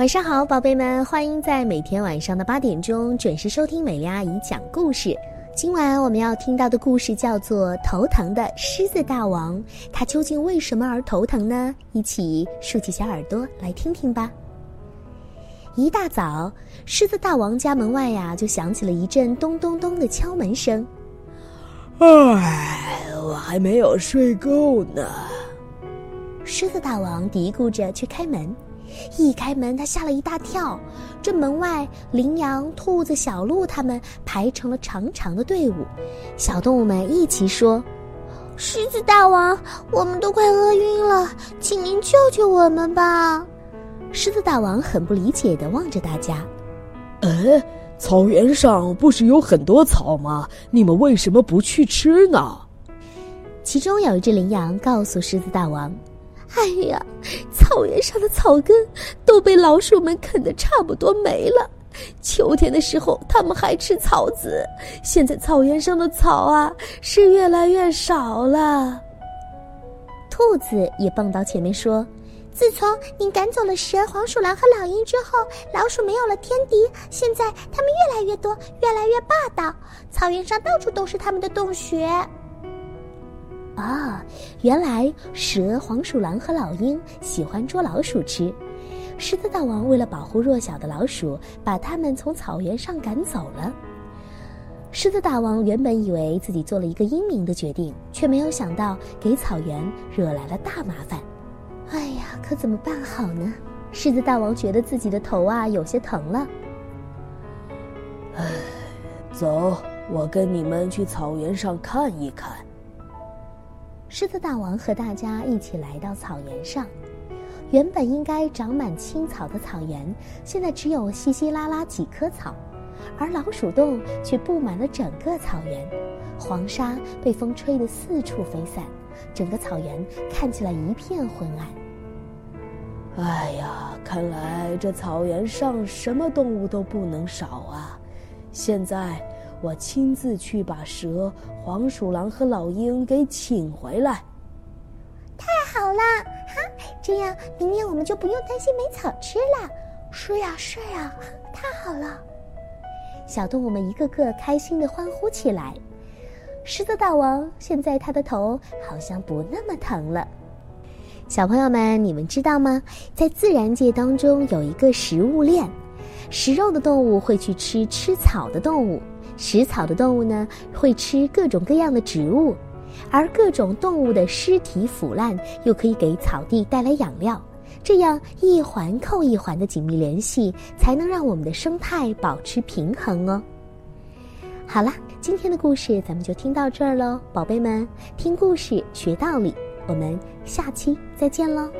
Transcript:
晚上好，宝贝们，欢迎在每天晚上的八点钟准时收听美丽阿姨讲故事。今晚我们要听到的故事叫做《头疼的狮子大王》，它究竟为什么而头疼呢？一起竖起小耳朵来听听吧。一大早，狮子大王家门外呀，就响起了一阵咚咚咚的敲门声。唉，我还没有睡够呢。狮子大王嘀咕着去开门，一开门他吓了一大跳。这门外，羚羊、兔子、小鹿他们排成了长长的队伍。小动物们一起说：“狮子大王，我们都快饿晕了，请您救救我们吧！”狮子大王很不理解的望着大家：“哎，草原上不是有很多草吗？你们为什么不去吃呢？”其中有一只羚羊告诉狮子大王。哎呀，草原上的草根都被老鼠们啃得差不多没了。秋天的时候，它们还吃草籽。现在草原上的草啊，是越来越少了。兔子也蹦到前面说：“自从你赶走了蛇、黄鼠狼和老鹰之后，老鼠没有了天敌。现在它们越来越多，越来越霸道。草原上到处都是它们的洞穴。”啊，原来蛇、黄鼠狼和老鹰喜欢捉老鼠吃。狮子大王为了保护弱小的老鼠，把它们从草原上赶走了。狮子大王原本以为自己做了一个英明的决定，却没有想到给草原惹来了大麻烦。哎呀，可怎么办好呢？狮子大王觉得自己的头啊有些疼了。唉，走，我跟你们去草原上看一看。狮子大王和大家一起来到草原上，原本应该长满青草的草原，现在只有稀稀拉拉几棵草，而老鼠洞却布满了整个草原，黄沙被风吹得四处飞散，整个草原看起来一片昏暗。哎呀，看来这草原上什么动物都不能少啊！现在。我亲自去把蛇、黄鼠狼和老鹰给请回来。太好了，哈！这样明年我们就不用担心没草吃了。是呀，是呀，太好了！小动物们一个个开心的欢呼起来。狮子大王现在他的头好像不那么疼了。小朋友们，你们知道吗？在自然界当中有一个食物链，食肉的动物会去吃吃草的动物。食草的动物呢，会吃各种各样的植物，而各种动物的尸体腐烂，又可以给草地带来养料。这样一环扣一环的紧密联系，才能让我们的生态保持平衡哦。好了，今天的故事咱们就听到这儿喽，宝贝们，听故事学道理，我们下期再见喽。